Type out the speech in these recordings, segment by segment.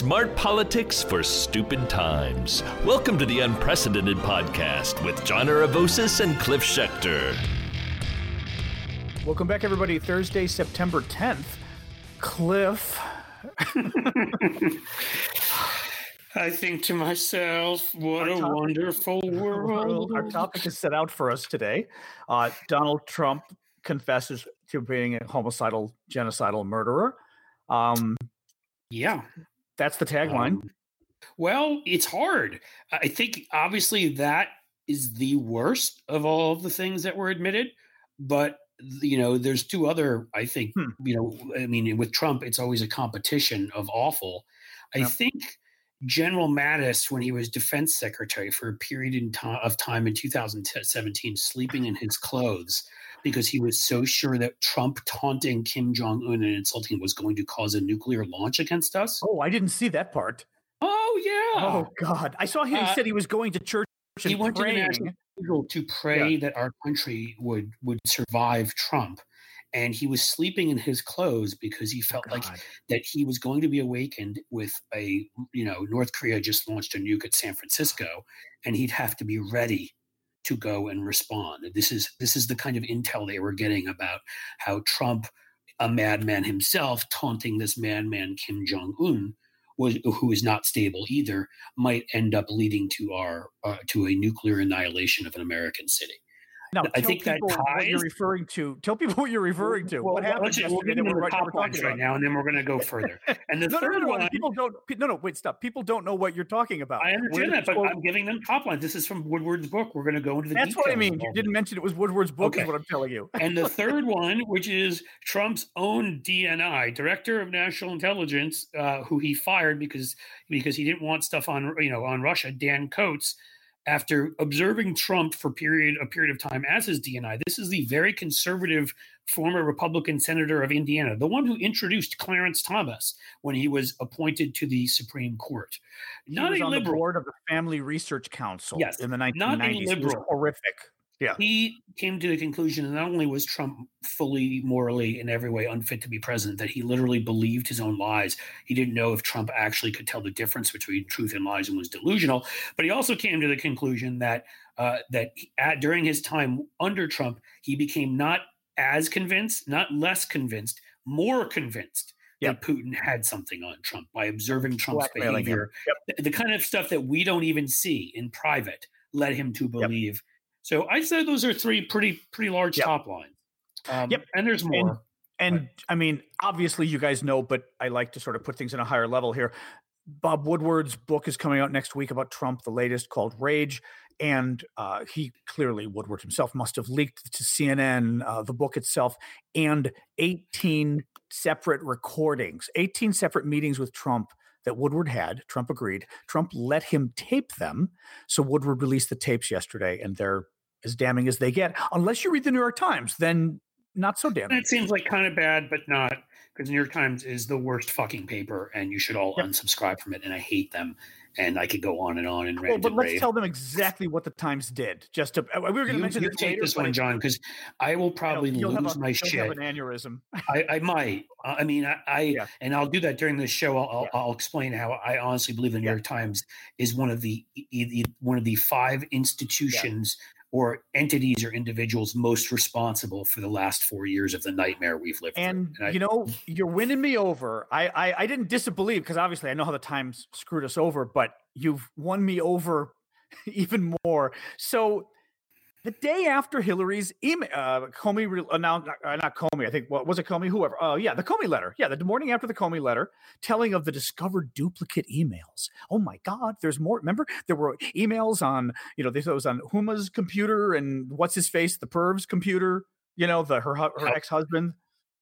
Smart politics for stupid times. Welcome to the Unprecedented Podcast with John Aravosis and Cliff Schecter. Welcome back, everybody. Thursday, September 10th. Cliff. I think to myself, what Our a topic- wonderful world. Our topic is set out for us today. Uh, Donald Trump confesses to being a homicidal, genocidal murderer. Um, Yeah. That's the tagline. Um, well, it's hard. I think obviously that is the worst of all of the things that were admitted, but you know, there's two other. I think Hmm. you know. I mean, with Trump, it's always a competition of awful. I Yep. think General Mattis, when he was Defense Secretary for a period of time in 2017, sleeping in his clothes because he was so sure that Trump taunting Kim Jong Un and insulting him was going to cause a nuclear launch against us. oh, I didn't see that part. Oh yeah. Oh, God. I saw him. He Uh, said he was going to church and he went to the praying. National Cathedral to pray that our country would would survive Trump, and he was sleeping in his clothes because he felt like Oh, that he was going to be awakened with a you know North Korea just launched a nuke at San Francisco, and he'd have to be ready to go and respond. This is this is the kind of intel they were getting about how Trump, a madman himself, taunting this madman Kim Jong Un. Was, who is not stable either might end up leading to our uh, to a nuclear annihilation of an American city. Now, I tell think that what you're referring to. Tell people what you're referring to. Well, what happened let's just- we're yesterday that getting we're, into the right- top lines right now, and then we're going to go further. And the no, no, third no, no. one, People don't. No, no. Wait, stop. People don't know what you're talking about. I understand that, but quote, I'm giving them top lines. This is from Woodward's book. We're going to go into the That's what I mean. You didn't mention it was Woodward's book. Is what I'm telling you. And the third one, which is Trump's own DNI, Director of National Intelligence, uh, who he fired because because he didn't want stuff on you know on Russia, Dan Coats. After observing Trump for period a period of time as his DNI, this is the very conservative former Republican senator of Indiana, the one who introduced Clarence Thomas when he was appointed to the Supreme Court. Not a on the liberal. board of the Family Research Council. Yes, in the not a 1990s. He was liberal. horrific. He came to the conclusion that not only was Trump fully morally in every way unfit to be president, that he literally believed his own lies. He didn't know if Trump actually could tell the difference between truth and lies and was delusional. But he also came to the conclusion that uh, that he- at, during his time under Trump, he became not as convinced, not less convinced, more convinced. That Putin had something on Trump by observing Trump's behavior, the, the kind of stuff that we don't even see in private led him to believe so I'd say those are three pretty pretty large Yep. top lines. Um, Yep. And there's more. And I mean, obviously, you guys know, but I like to sort of put things in a higher level here. Bob Woodward's book is coming out next week about Trump, the latest called Rage. And uh, he clearly, Woodward himself, must have leaked to CNN uh, the book itself and 18 separate recordings, 18 separate meetings with Trump that Woodward had. Trump agreed. Trump let him tape them. So Woodward released the tapes yesterday, and they're as damning as they get. Unless you read the New York Times, then not so damning. it seems like kind of bad, but not because New York Times is the worst fucking paper, and you should all Yep. unsubscribe from it. And I hate them. And I could go on and on and rant Well, but and let's rave. tell them exactly what the Times did. Just to, uh, we were going to mention you this take later, this one, John, because I will probably have lose a- my shit. Have an aneurysm. I, I might. I mean, I, I Yeah. and I'll do that during this show. I'll, I'll, Yeah. I'll explain how I honestly believe the New Yeah. York Times is one of the one of the five institutions or entities or individuals most responsible for the last four years of the nightmare we've lived And, through. I- you know, you're winning me over. I I, I didn't disbelieve because obviously I know how the Times screwed us over, but you've won me over even more. So the day after Hillary's email, uh, Comey re- announced, uh, not Comey, I think, what was it Comey? Whoever. Oh, yeah, the Comey letter. Yeah, the morning after the Comey letter telling of the discovered duplicate emails. Oh my God, there's more. Remember, there were emails on, you know, this was on Huma's computer and what's his face, the perv's computer, you know, the her, her ex husband,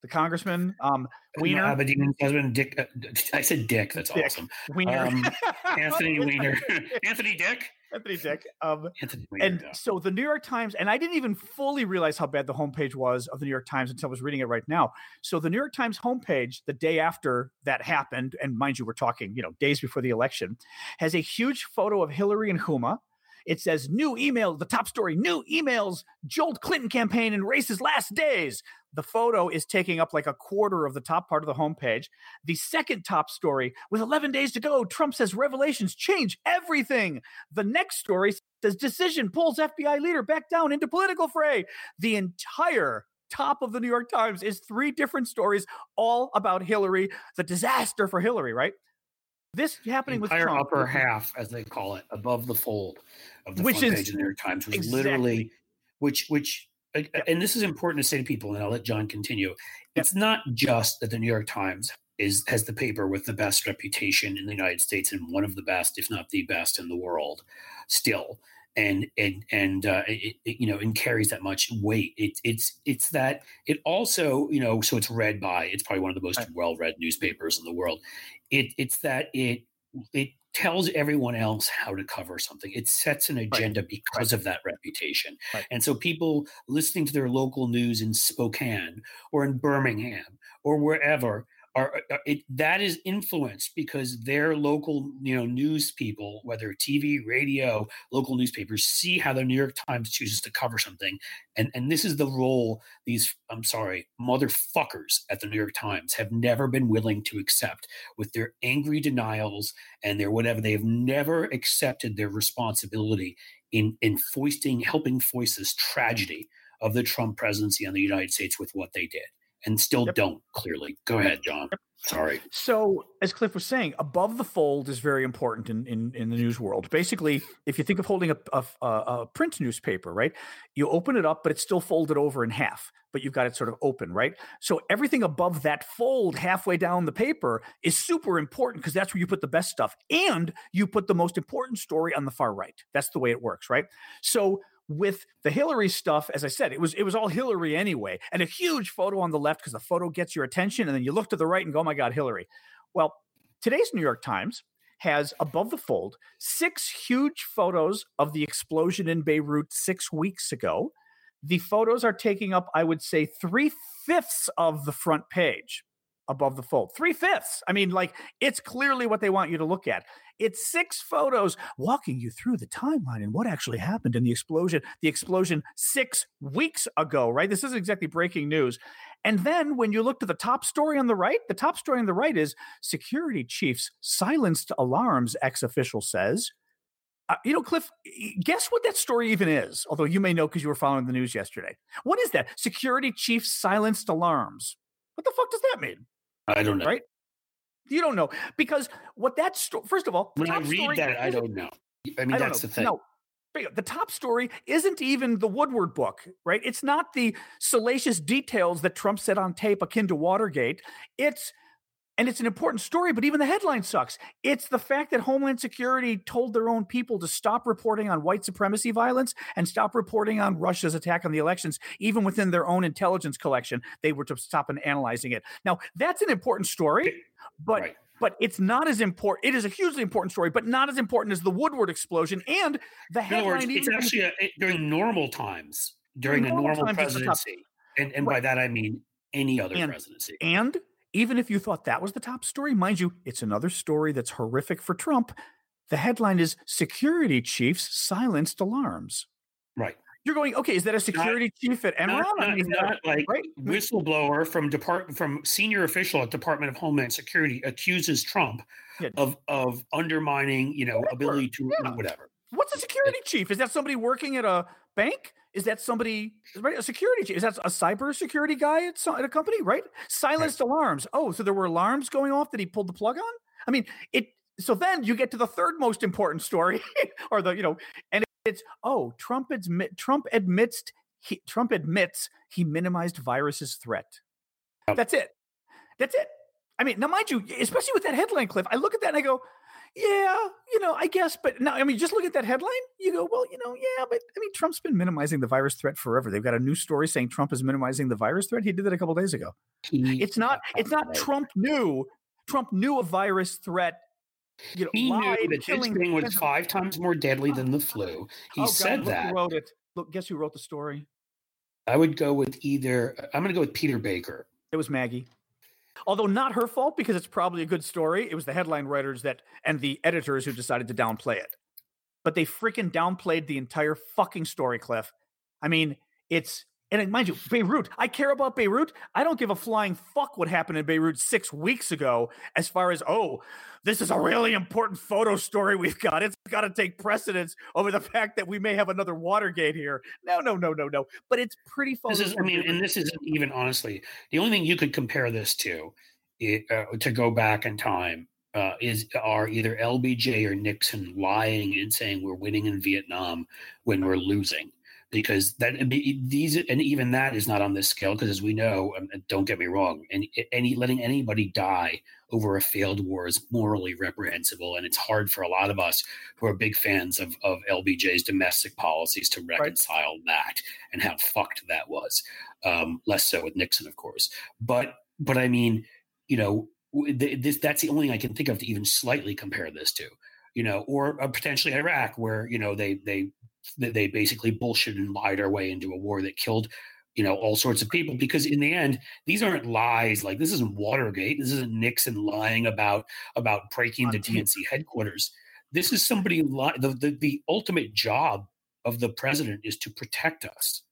the congressman, um, Uh, Wiener. Abedin's husband, Dick. Uh, I said Dick. That's Dick. awesome. Wiener. Um, Anthony Weiner. Anthony Dick. Anthony Dick. Um, Anthony and yeah. so the New York Times, and I didn't even fully realize how bad the homepage was of the New York Times until I was reading it right now. So the New York Times homepage, the day after that happened, and mind you, we're talking, you know, days before the election, has a huge photo of Hillary and Huma. It says new email, the top story, new emails, jolt Clinton campaign in race's last days. The photo is taking up like a quarter of the top part of the homepage. The second top story, with 11 days to go, Trump says revelations change everything. The next story says decision pulls FBI leader back down into political fray. The entire top of the New York Times is three different stories, all about Hillary, the disaster for Hillary, right? This happening with Trump, upper half, as they call it, above the fold of the Which front is- page of the New York Times was exactly. literally, which which, uh, Yeah. and this is important to say to people, and I'll let John continue. It's not just that the New York Times is has the paper with the best reputation in the United States and one of the best, if not the best, in the world, still. And and and uh, it, it, you know and carries that much weight. It, it's it's that it also you know so it's read by it's probably one of the most well read newspapers in the world. It it's that it it tells everyone else how to cover something. It sets an agenda because of that reputation. Right. And so people listening to their local news in Spokane or in Birmingham or wherever are, are- it, that is influenced because their local you know news people whether TV radio local newspapers see how the New York Times chooses to cover something. And and this is the role these I'm sorry motherfuckers at the New York Times have never been willing to accept with their angry denials and their whatever. They have never accepted their responsibility in in foisting helping foist this tragedy of the Trump presidency on the United States with what they did and still Yep. don't clearly go ahead John sorry So, as Cliff was saying, above the fold is very important in, in, in the news world. Basically, if you think of holding a, a a print newspaper, right, you open it up, but it's still folded over in half, but you've got it sort of open, right? So, everything above that fold halfway down the paper is super important because that's where you put the best stuff and you put the most important story on the far right. That's the way it works, right? So, with the Hillary stuff, as I said, it was it was all Hillary anyway, and a huge photo on the left because the photo gets your attention, and then you look to the right and go, "Oh my God, Hillary!" Well, today's New York Times has above the fold six huge photos of the explosion in Beirut six weeks ago. The photos are taking up, I would say, three fifths of the front page above the fold. Three fifths. I mean, like, it's clearly what they want you to look at. It's six photos walking you through the timeline and what actually happened in the explosion, the explosion six weeks ago, right? This isn't exactly breaking news. And then when you look to the top story on the right, the top story on the right is security chiefs silenced alarms, ex official says. Uh, you know, Cliff, guess what that story even is? Although you may know because you were following the news yesterday. What is that? Security chiefs silenced alarms. What the fuck does that mean? I don't know Right. You don't know because what that. First of all, when I read that I don't know I mean I that's know. the thing No. The top story isn't even the Woodward book, right? It's not the salacious details that Trump said on tape akin to Watergate. It's and it's an important story, but even the headline sucks. It's the fact that Homeland Security told their own people to stop reporting on white supremacy violence and stop reporting on Russia's attack on the elections, even within their own intelligence collection. They were to stop and analyzing it. Now, that's an important story, but right but it's not as important. It is a hugely important story, but not as important as the Woodward explosion and the headline. words it's even- actually a, during normal times during a normal normal the top- presidency and and by that I mean any other And- presidency and even if you thought that was the top story, mind you, it's another story that's horrific for Trump. The headline is "Security Chiefs Silenced Alarms." right You're going, okay? Is that a security chief at Enron? not, I mean, not like right? whistleblower from depart from senior official at Department of Homeland Security accuses Trump Yeah. of of undermining, you know, Whatever. ability to Yeah. whatever. What's a security chief? Is that somebody working at a bank? Is that somebody right, a security? Is that a cyber security guy at, some, at a company? Right? Silenced alarms. Oh, so there were alarms going off that he pulled the plug on. I mean, it. So then you get to the third most important story, or the you know, and it's oh, Trump admit Trump admits he Trump admits he minimized virus's threat. That's it. That's it. I mean, now mind you, especially with that headline, Cliff, I look at that and I go, yeah, you know, I guess, but now, I mean, just look at that headline. You go, well, you know, yeah, but I mean, Trump's been minimizing the virus threat forever. They've got a new story saying Trump is minimizing the virus threat. He did that a couple days ago. He, It's not, it's not. Trump knew. Trump knew a virus threat. You know, he knew lied, that this thing was five times more deadly than the flu. He Oh, said look that. Wrote it? Look, guess who wrote the story? I would go with either. I'm going to go with Peter Baker. It was Maggie. Although not her fault because it's probably a good story. It was the headline writers that and the editors who decided to downplay it. but they freaking downplayed the entire fucking story, Cliff. I mean, it's and mind you, Beirut, I care about Beirut. I don't give a flying fuck what happened in Beirut six weeks ago, as far as, oh, this is a really important photo story we've got. It's got to take precedence over the fact that we may have another Watergate here. No, no, no, no, no. But it's pretty photo. This is, I mean, and this isn't even honestly the only thing you could compare this to, it, uh, to go back in time, uh, is are either LBJ or Nixon lying and saying we're winning in Vietnam when we're losing because that these and even that is not on this scale because as we know um, don't get me wrong any, any letting anybody die over a failed war is morally reprehensible and it's hard for a lot of us who are big fans of, of lbj's domestic policies to reconcile right. that and how fucked that was um, less so with nixon of course but but i mean you know this that's the only thing i can think of to even slightly compare this to you know, or uh, potentially Iraq, where you know they they they basically bullshit and lied our way into a war that killed you know all sorts of people because in the end these aren't lies like this isn't watergate this isn't nixon lying about about breaking the dnc headquarters. This is somebody li- the, the, the ultimate job of the president is to protect us.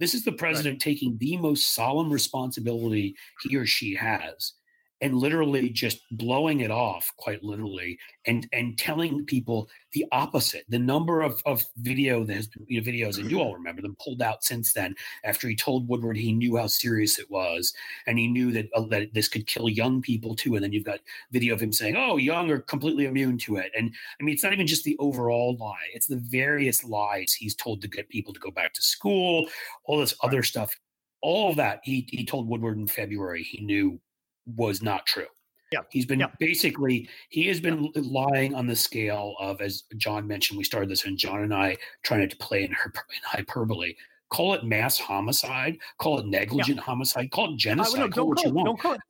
This is the president right. taking the most solemn responsibility he or she has and literally just blowing it off quite literally and and telling people the opposite. The number of, of video that has been you know, videos and you all remember them pulled out since then after he told woodward he knew how serious it was and he knew that uh, that this could kill young people too and then you've got video of him saying oh young are completely immune to it. And i mean it's not even just the overall lie it's the various lies he's told to get people to go back to school all this other stuff. All of that he, he told woodward in february he knew was not true. Yeah. He's been yeah. basically he has been yeah. lying on the scale of as John mentioned we started this and John and I trying to play in, in hyperbole. Call it mass homicide, call it negligent yeah. homicide, call it genocide, no, call it what you want. Don't call it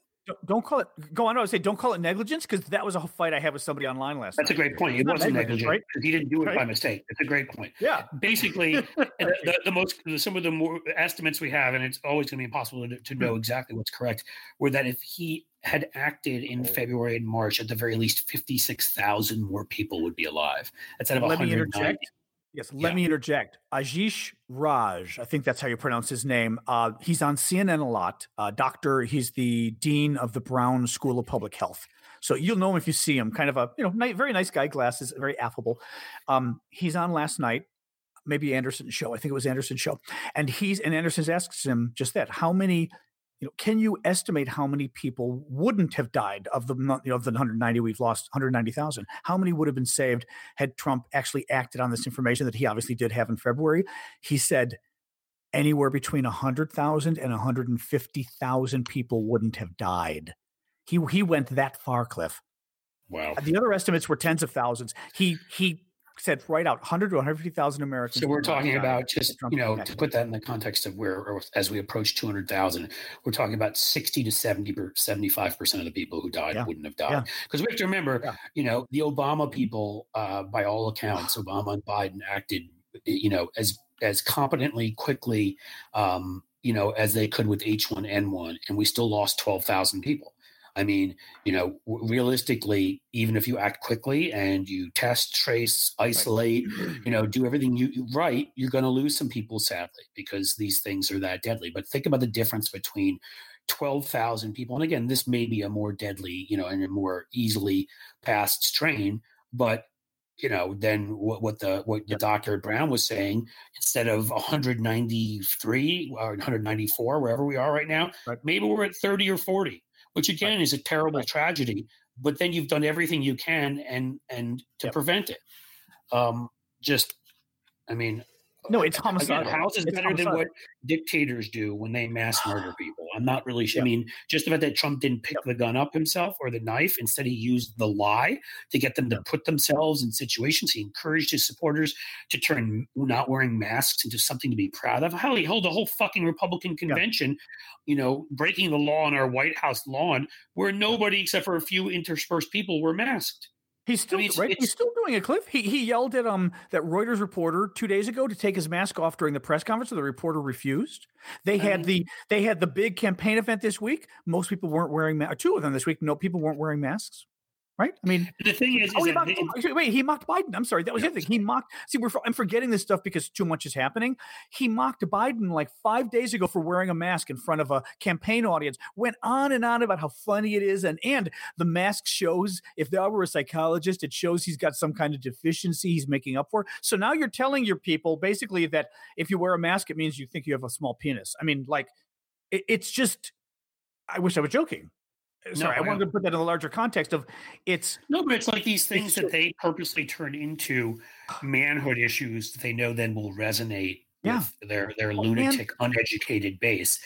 don't call it. Go on. I would say don't call it negligence because that was a fight I had with somebody online last. That's night. a great point. It wasn't negligent right? because he didn't do it right? by mistake. It's a great point. Yeah. Basically, the, the, most some of the more estimates we have, and it's always going to be impossible to, to know exactly what's correct, were that if he had acted in oh. February and March, at the very least, fifty six thousand more people would be alive. That's out of one hundred. Yes, let yeah. me interject. Ashish Jha, I think that's how you pronounce his name. Uh, he's on CNN a lot. Uh, doctor, he's the dean of the Brown School of Public Health. So you'll know him if you see him. Kind of a you know very nice guy, glasses, very affable. Um, he's on last night, maybe Anderson show. I think it was Anderson show, and he's and Anderson asks him just that: how many you know, can you estimate how many people wouldn't have died of the you know, of the 190 we've lost 190,000? How many would have been saved had Trump actually acted on this information that he obviously did have in February? He said anywhere between 100,000 and 150,000 people wouldn't have died. He he went that far, Cliff. Wow. The other estimates were tens of thousands. He he said right out 100 to 150,000 Americans. So we're talking about just, you know, to put that in the context of where, as we approach 200,000, we're talking about 60 to 70 75% of the people who died yeah. wouldn't have died. Because yeah. we have to remember, yeah. you know, the Obama people, uh, by all accounts, Obama and Biden acted, you know, as, as competently, quickly, um, you know, as they could with H1N1, and we still lost 12,000 people. I mean, you know, realistically, even if you act quickly and you test, trace, isolate, you know, do everything you right, you're going to lose some people, sadly, because these things are that deadly. But think about the difference between 12,000 people. And again, this may be a more deadly, you know, and a more easily passed strain, but you know, then what, what the what the doctor Brown was saying, instead of 193 or 194, wherever we are right now, right. maybe we're at 30 or 40 which again right. is a terrible right. tragedy. But then you've done everything you can and and to yep. prevent it. Um, just, I mean, no, it's homicide. Again, house is it's better than what dictators do when they mass murder people. I'm not really sure. Yeah. I mean, just the fact that Trump didn't pick the gun up himself or the knife, instead he used the lie to get them to put themselves in situations. He encouraged his supporters to turn not wearing masks into something to be proud of. Hell, he held a whole fucking Republican convention, yeah. you know, breaking the law on our White House lawn where nobody except for a few interspersed people were masked. He's still I mean, it's, right. It's, He's still doing it, Cliff. He he yelled at um that Reuters reporter two days ago to take his mask off during the press conference, so the reporter refused. They had mm-hmm. the they had the big campaign event this week. Most people weren't wearing masks. Two of them this week. No people weren't wearing masks. Right? I mean, the thing is, oh, is he mocked, they- wait, he mocked Biden. I'm sorry, that was the other thing. He mocked. See, we're I'm forgetting this stuff because too much is happening. He mocked Biden like five days ago for wearing a mask in front of a campaign audience. Went on and on about how funny it is, and and the mask shows. If there were a psychologist, it shows he's got some kind of deficiency he's making up for. So now you're telling your people basically that if you wear a mask, it means you think you have a small penis. I mean, like, it, it's just. I wish I was joking. Sorry, I I wanted to put that in the larger context of it's No, but it's like these things that they purposely turn into manhood issues that they know then will resonate Yeah. with their their and- lunatic, uneducated base.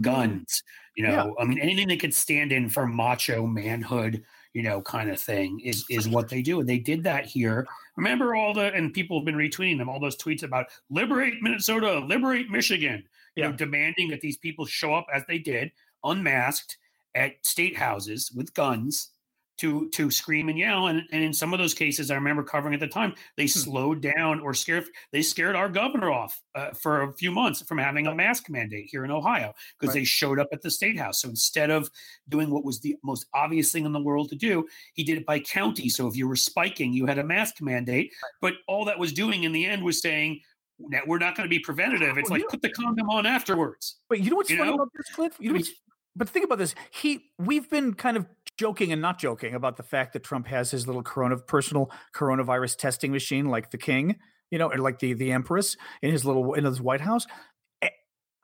Guns, you know, Yeah. I mean, anything that could stand in for macho manhood, you know, kind of thing is is what they do, and they did that here. Remember all the and people have been retweeting them all those tweets about liberate Minnesota, liberate Michigan, you know, demanding that these people show up as they did, unmasked at state houses with guns to to scream and yell. And, and in some of those cases i remember covering at the time they slowed down or scared they scared our governor off uh, for a few months from having a mask mandate here in ohio because Right. they showed up at the state house. So instead of doing what was the most obvious thing in the world to do he did it by county. So if you were spiking you had a mask mandate. But all that was doing in the end was saying that we're not going to be preventative. It's Well, like put the condom on afterwards. But you know what's You funny know? about this, Cliff? You know I mean- what's, but think about this. He, we've been kind of joking and not joking about the fact that Trump has his little corona personal coronavirus testing machine, like the king, you know, or like the the empress in his little in his White House. Eh,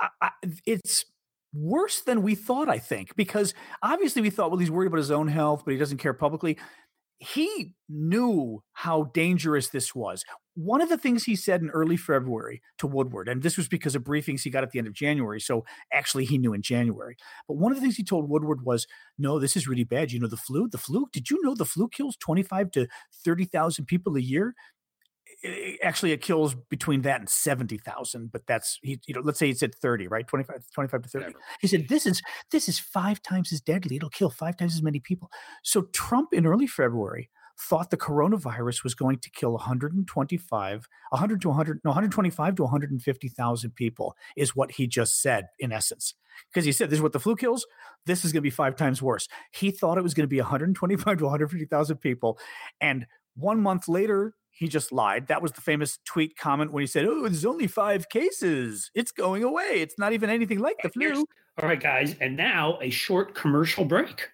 I, I, it's worse than we thought. I think because obviously we thought, well, he's worried about his own health, but he doesn't care publicly. He knew how dangerous this was one of the things he said in early February to Woodward, and this was because of briefings he got at the end of January. So actually, he knew in January. But one of the things he told Woodward was, "No, this is really bad. You know, the flu. The flu. Did you know the flu kills twenty five to thirty thousand people a year? I- Actually, it kills between that and seventy thousand. But that's he. You know, let's say he said thirty, right? 25, 25 to thirty. Whatever. He said, "This is this is five times as deadly. It'll kill five times as many people." So Trump in early February thought the coronavirus was going to kill 125, 100 to 100, no, 125 to 150,000 people is what he just said in essence. Because he said, this is what the flu kills. This is going to be five times worse. He thought it was going to be 125 to 150,000 people. And one month later, he just lied. That was the famous tweet comment when he said, oh, there's only five cases. It's going away. It's not even anything like the flu. All right, guys, and now a short commercial break.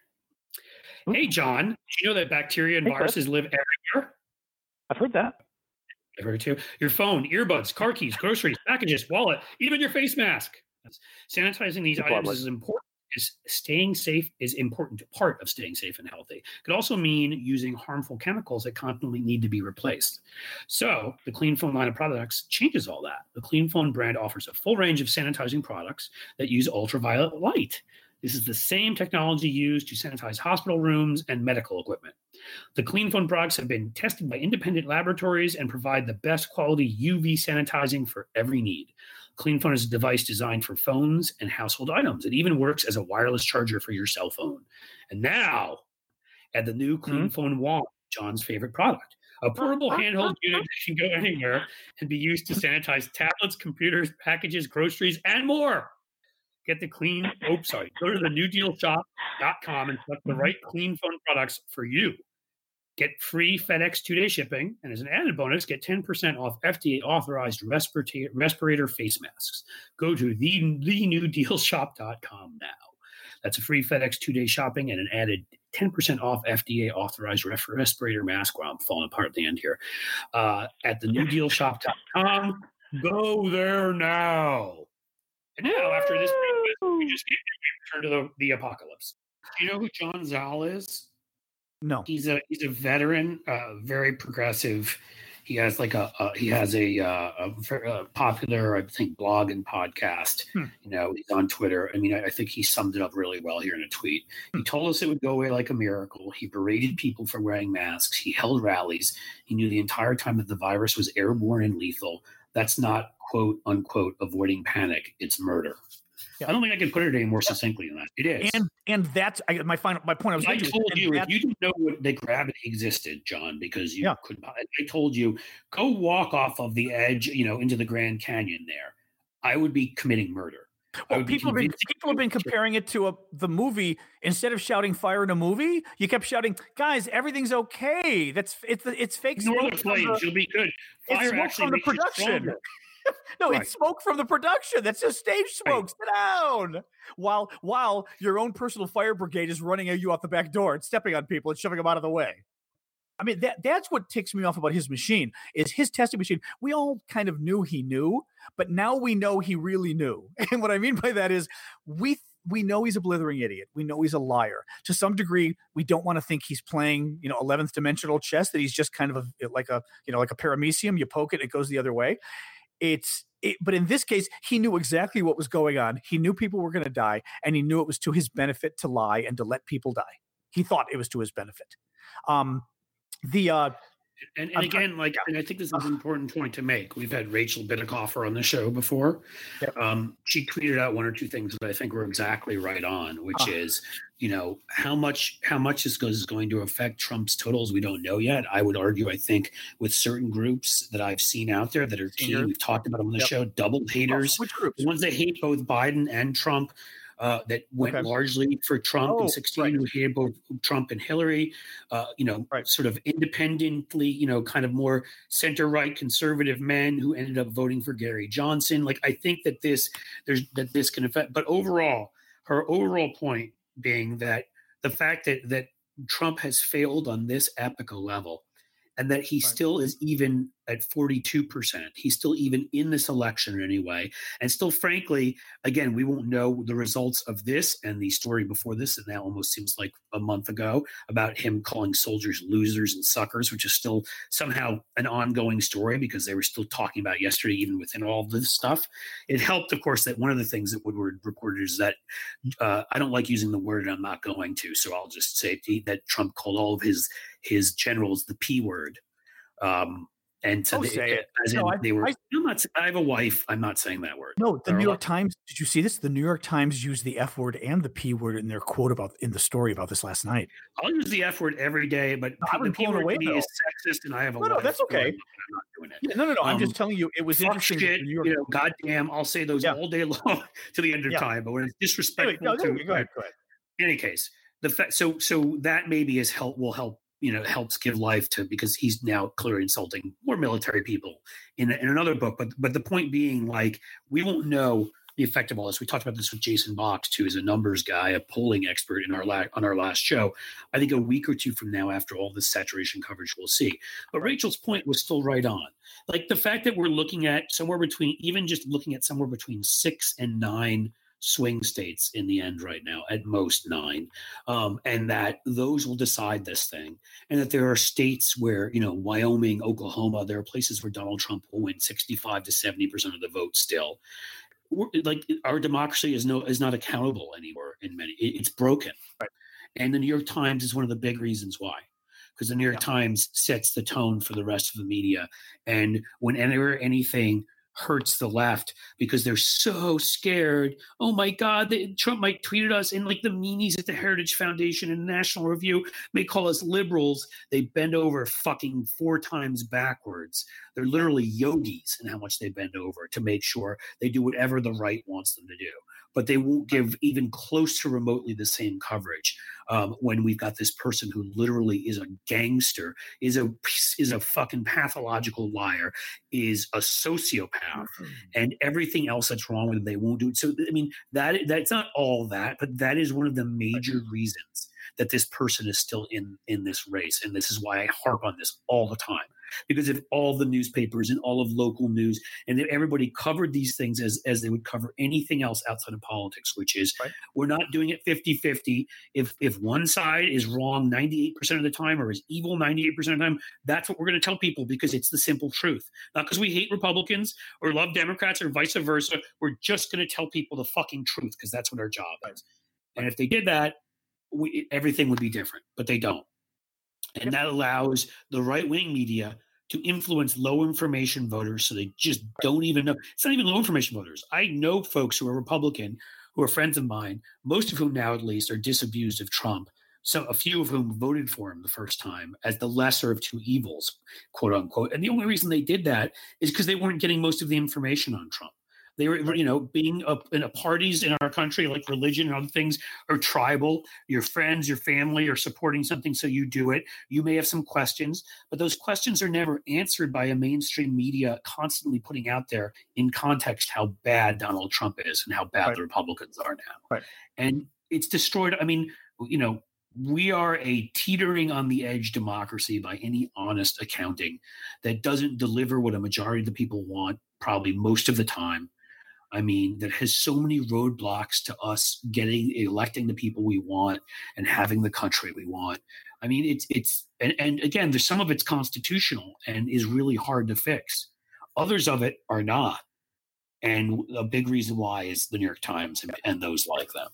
Hey, John, did you know that bacteria and Hey, viruses live everywhere? I've heard that. I've heard too. Your phone, earbuds, car keys, groceries, packages, wallet, even your face mask. Sanitizing these Good items wallet. is important. Is staying safe is important part of staying safe and healthy. It could also mean using harmful chemicals that constantly need to be replaced. So the Clean Phone line of products changes all that. The Clean Phone brand offers a full range of sanitizing products that use ultraviolet light. This is the same technology used to sanitize hospital rooms and medical equipment. The Clean Phone products have been tested by independent laboratories and provide the best quality UV sanitizing for every need. Clean Phone is a device designed for phones and household items. It even works as a wireless charger for your cell phone. And now, add the new mm-hmm. Clean Phone Wand, John's favorite product. A portable handheld unit that can go anywhere and be used to sanitize tablets, computers, packages, groceries, and more. Get the clean, oh, sorry, go to the newdealshop.com and select the mm-hmm. right clean phone products for you. Get free FedEx two day shipping. And as an added bonus, get 10% off FDA authorized respirator, respirator face masks. Go to the, thenewdealshop.com now. That's a free FedEx two day shopping and an added 10% off FDA authorized ref- respirator mask. Wow, I'm falling apart at the end here. Uh, at thenewdealshop.com. Go there now. And now, after this, we just get return to the, the apocalypse. Do you know who John Zal is? No. He's a he's a veteran, uh, very progressive. He has like a, a he has a, uh, a, a popular, I think, blog and podcast. Hmm. You know, he's on Twitter. I mean, I, I think he summed it up really well here in a tweet. Hmm. He told us it would go away like a miracle. He berated people for wearing masks. He held rallies. He knew the entire time that the virus was airborne and lethal. That's not quote unquote avoiding panic. It's murder. Yeah. I don't think I can put it any more succinctly than that. It is. And and that's I, my final my point. I was I getting to is- told you if you didn't know what, that gravity existed, John, because you Yeah. could. Not. I told you go walk off of the edge, you know, into the Grand Canyon. There, I would be committing murder. Well, people have been people have been comparing it to a the movie. Instead of shouting "fire" in a movie, you kept shouting, "Guys, everything's okay." That's it's it's fake smoke. flames, you'll be good. Fire it's smoke from the production. no, right. it's smoke from the production. That's just stage smoke. Right. Sit down. While while your own personal fire brigade is running at you out the back door and stepping on people and shoving them out of the way. I mean, that that's what ticks me off about his machine is his testing machine. We all kind of knew he knew, but now we know he really knew. And what I mean by that is we we know he's a blithering idiot. We know he's a liar. To some degree, we don't want to think he's playing, you know, 11th dimensional chess, that he's just kind of a, like a, you know, like a paramecium. You poke it, it goes the other way. It's, it, but in this case, he knew exactly what was going on. He knew people were going to die, and he knew it was to his benefit to lie and to let people die. He thought it was to his benefit. Um, the uh, and, and again, like, and I think this is an important point to make. We've had Rachel Bitecofer on the show before. Yep. Um, she tweeted out one or two things that I think were exactly right on, which uh, is, you know, how much how much this goes is going to affect Trump's totals. We don't know yet. I would argue, I think, with certain groups that I've seen out there that are key. We've talked about them on the yep. show. Double haters, oh, which groups? The ones that hate both Biden and Trump uh, that went okay. largely for Trump oh, in 16, right. had both Trump and Hillary, uh, you know, right. sort of independently, you know, kind of more center right conservative men who ended up voting for Gary Johnson. Like, I think that this, there's that this can affect, but overall, her overall point being that the fact that, that Trump has failed on this epical level and that he right. still is even at 42%. He's still even in this election anyway. And still, frankly, again, we won't know the results of this and the story before this. And that almost seems like a month ago about him calling soldiers losers and suckers, which is still somehow an ongoing story because they were still talking about yesterday, even within all this stuff. It helped, of course, that one of the things that Woodward reported is that uh, I don't like using the word, and I'm not going to. So I'll just say that Trump called all of his his generals the P word. Um, and so they, say it. As no, I, they were. I, am not. I have a wife. I'm not saying that word. No, the New York Times. Did you see this? The New York Times used the F word and the P word in their quote about in the story about this last night. I'll use the F word every day, but no, the P word away, is sexist, and I have a no, wife. No, that's okay. I'm not doing it. Yeah, no, no, no. Um, I'm just telling you, it was interesting. Shit, you know, goddamn, I'll say those yeah. all day long to the end of yeah. time. But when it's disrespectful anyway, no, to, go ahead, go ahead. In any case, the fact so so that maybe is help will help you know helps give life to because he's now clearly insulting more military people in, in another book. But but the point being like we won't know the effect of all this. We talked about this with Jason Boxt too as a numbers guy a polling expert in our la- on our last show. I think a week or two from now after all this saturation coverage we'll see. But rachel's point was still right on. Like the fact that we're looking at somewhere between even just looking at somewhere between six and nine swing states in the end right now, at most nine, um, and that those will decide this thing. And that there are states where, you know, Wyoming, Oklahoma, there are places where Donald Trump will win 65 to 70% of the vote still. We're, like our democracy is no is not accountable anymore in many it's broken right. and the new york times is one of the big reasons why because the new york yeah. times sets the tone for the rest of the media and whenever anything hurts the left because they're so scared. Oh my God, they, Trump might tweet at us, and like the meanies at the Heritage Foundation and National Review may call us liberals. They bend over fucking four times backwards. They're literally yogis in how much they bend over to make sure they do whatever the right wants them to do but they won't give even close to remotely the same coverage um, when we've got this person who literally is a gangster, is a is a fucking pathological liar, is a sociopath, mm-hmm. and everything else that's wrong with them, they won't do it. So I mean that that's not all that, but that is one of the major reasons that this person is still in in this race, and this is why I harp on this all the time because if all the newspapers and all of local news and everybody covered these things as, as they would cover anything else outside of politics, which is right. we're not doing it 50 50. If, if one side is wrong 98% of the time or is evil 98% of the time, that's what we're going to tell people because it's the simple truth. Not because we hate Republicans or love Democrats or vice versa. We're just going to tell people the fucking truth because that's what our job is. And if they did that, we, everything would be different, but they don't. And that allows the right wing media to influence low information voters so they just don't even know. It's not even low information voters. I know folks who are Republican, who are friends of mine, most of whom now at least are disabused of Trump. So a few of whom voted for him the first time as the lesser of two evils, quote unquote. And the only reason they did that is because they weren't getting most of the information on Trump. They were, you know, being a, in a parties in our country, like religion and other things, are tribal. Your friends, your family are supporting something, so you do it. You may have some questions, but those questions are never answered by a mainstream media constantly putting out there in context how bad Donald Trump is and how bad right. the Republicans are now. Right. And it's destroyed. I mean, you know, we are a teetering on the edge democracy by any honest accounting that doesn't deliver what a majority of the people want, probably most of the time. I mean, that has so many roadblocks to us getting electing the people we want and having the country we want. I mean, it's it's and, and again, there's some of it's constitutional and is really hard to fix. Others of it are not. And a big reason why is the New York Times and, and those like them.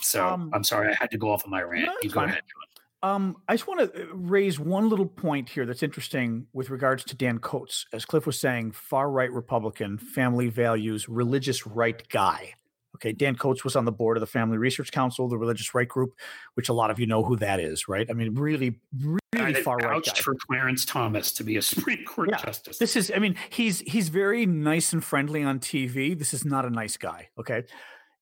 So um, I'm sorry, I had to go off on my rant. No, you go fine. ahead, John. Um, I just want to uh, raise one little point here that's interesting with regards to Dan Coats. As Cliff was saying, far right Republican, family values, religious right guy. Okay, Dan Coats was on the board of the Family Research Council, the religious right group, which a lot of you know who that is, right? I mean, really, really far right. Guy. for Clarence Thomas to be a Supreme Court yeah, justice. This is, I mean, he's he's very nice and friendly on TV. This is not a nice guy. Okay,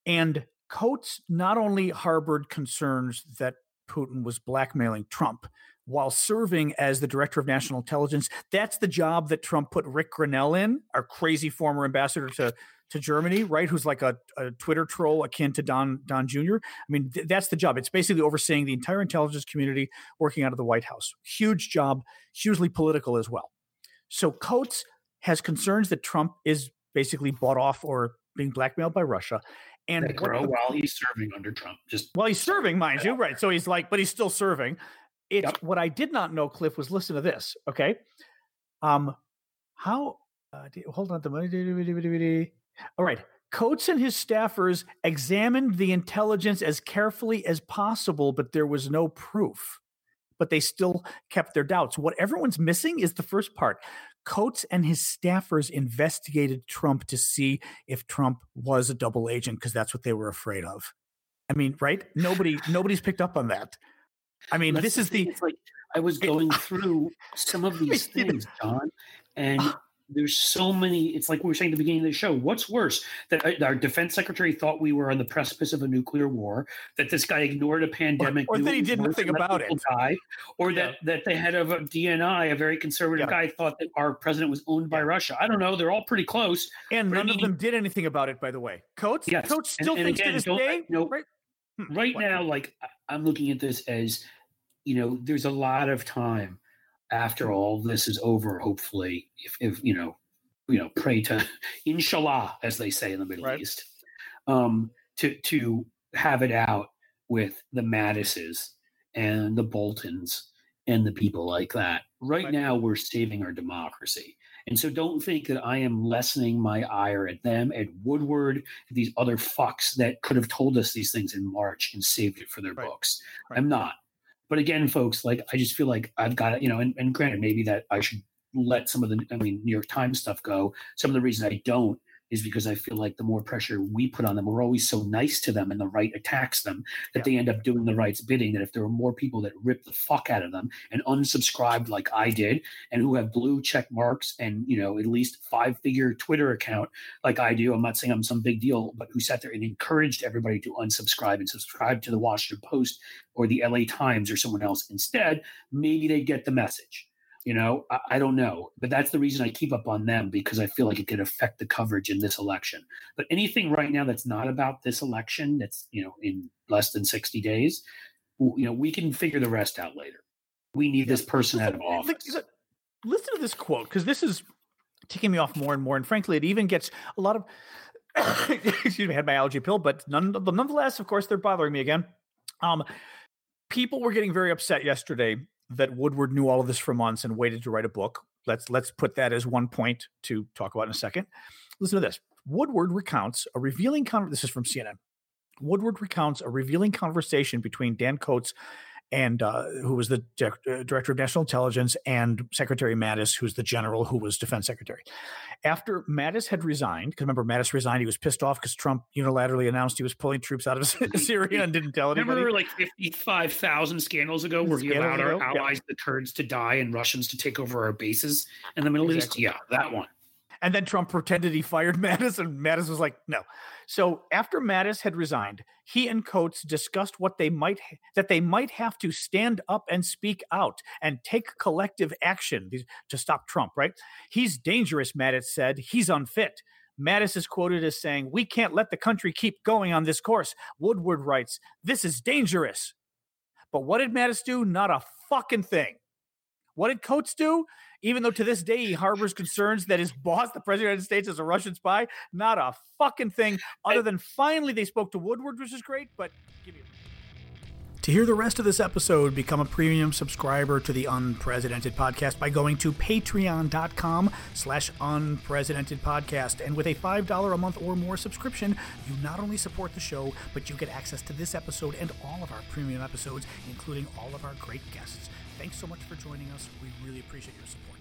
and Coats not only harbored concerns that Putin was blackmailing Trump while serving as the director of national intelligence. That's the job that Trump put Rick Grenell in, our crazy former ambassador to to Germany, right? Who's like a, a Twitter troll akin to Don Don Jr. I mean, th- that's the job. It's basically overseeing the entire intelligence community working out of the White House. Huge job, hugely political as well. So Coats has concerns that Trump is basically bought off or being blackmailed by Russia. And grow the, while he's serving under Trump. Just while he's serving, mind you, right? So he's like, but he's still serving. It's yep. what I did not know, Cliff, was listen to this. Okay. Um, how uh, hold on the money. All right. Coats and his staffers examined the intelligence as carefully as possible, but there was no proof. But they still kept their doubts. What everyone's missing is the first part. Coats and his staffers investigated Trump to see if Trump was a double agent because that's what they were afraid of. I mean, right? Nobody, nobody's picked up on that. I mean, this is the. Like I was going through some of these things, John, and uh, there's so many. It's like we were saying at the beginning of the show. What's worse that uh, our defense secretary thought we were on the precipice of a nuclear war, that this guy ignored a pandemic, or, or that he did nothing about it, die, or yeah. that that the head of a DNI, a very conservative yeah. guy, thought that our president was owned by Russia. I don't know. They're all pretty close, and none of them did anything about it. By the way, Coats, yes. Coats still and, thinks and again, to this day. No, right, hmm, right now, like I'm looking at this as, you know, there's a lot of time after all this is over, hopefully, if, if you know, you know, pray to inshallah, as they say in the Middle right. East, um, to to have it out with the Mattises and the Boltons and the people like that. Right, right, now, we're saving our democracy. And so don't think that I am lessening my ire at them, at Woodward, at these other fucks that could have told us these things in March and saved it for their right. books. I'm not. But again, folks, like I just feel like I've got you know, and, and granted, maybe that I should let some of the I mean New York Times stuff go. Some of the reasons I don't is because I feel like the more pressure we put on them, we're always so nice to them and the right attacks them that yeah. they end up doing the right's bidding. That if there were more people that rip the fuck out of them and unsubscribed like I did and who have blue check marks and, you know, at least five figure Twitter account like I do, I'm not saying I'm some big deal, but who sat there and encouraged everybody to unsubscribe and subscribe to the Washington Post or the LA Times or someone else instead, maybe they get the message. You know, I, I, don't know, but that's the reason I keep up on them because I feel like it could affect the coverage in this election. But anything right now that's not about this election, that's you know in less than sixty days, you know, we can figure the rest out later. We need this person out of office. Listen to this quote because this is ticking me off more and more, and frankly, it even gets a lot of. excuse me, I had my allergy pill, but none, nonetheless, of course, they're bothering me again. Um, people were getting very upset yesterday that Woodward knew all of this for months and waited to write a book. Let's let's put that as one point to talk about in a second. Listen to this. Woodward recounts a revealing con- this is from CNN. Woodward recounts a revealing conversation between Dan Coats and uh, who was the de- uh, director of national intelligence, and Secretary Mattis, who's the general who was defense secretary. After Mattis had resigned, because remember Mattis resigned, he was pissed off because Trump unilaterally announced he was pulling troops out of Syria and didn't tell anybody. Remember, like fifty-five thousand scandals ago, where he allowed our allies, yeah. the Kurds, to die and Russians to take over our bases in the Middle exactly. East. Yeah, that one. And then Trump pretended he fired Mattis, and Mattis was like, "No." So after Mattis had resigned, he and Coats discussed what they might that they might have to stand up and speak out and take collective action to stop Trump. Right? He's dangerous, Mattis said. He's unfit. Mattis is quoted as saying, "We can't let the country keep going on this course." Woodward writes, "This is dangerous." But what did Mattis do? Not a fucking thing. What did Coats do? Even though to this day he harbors concerns that his boss, the president of the United States, is a Russian spy, not a fucking thing. Other than finally they spoke to Woodward, which is great. But to hear the rest of this episode, become a premium subscriber to the Unprecedented Podcast by going to patreon.com slash unprecedented podcast. And with a $5 a month or more subscription, you not only support the show, but you get access to this episode and all of our premium episodes, including all of our great guests. Thanks so much for joining us. We really appreciate your support.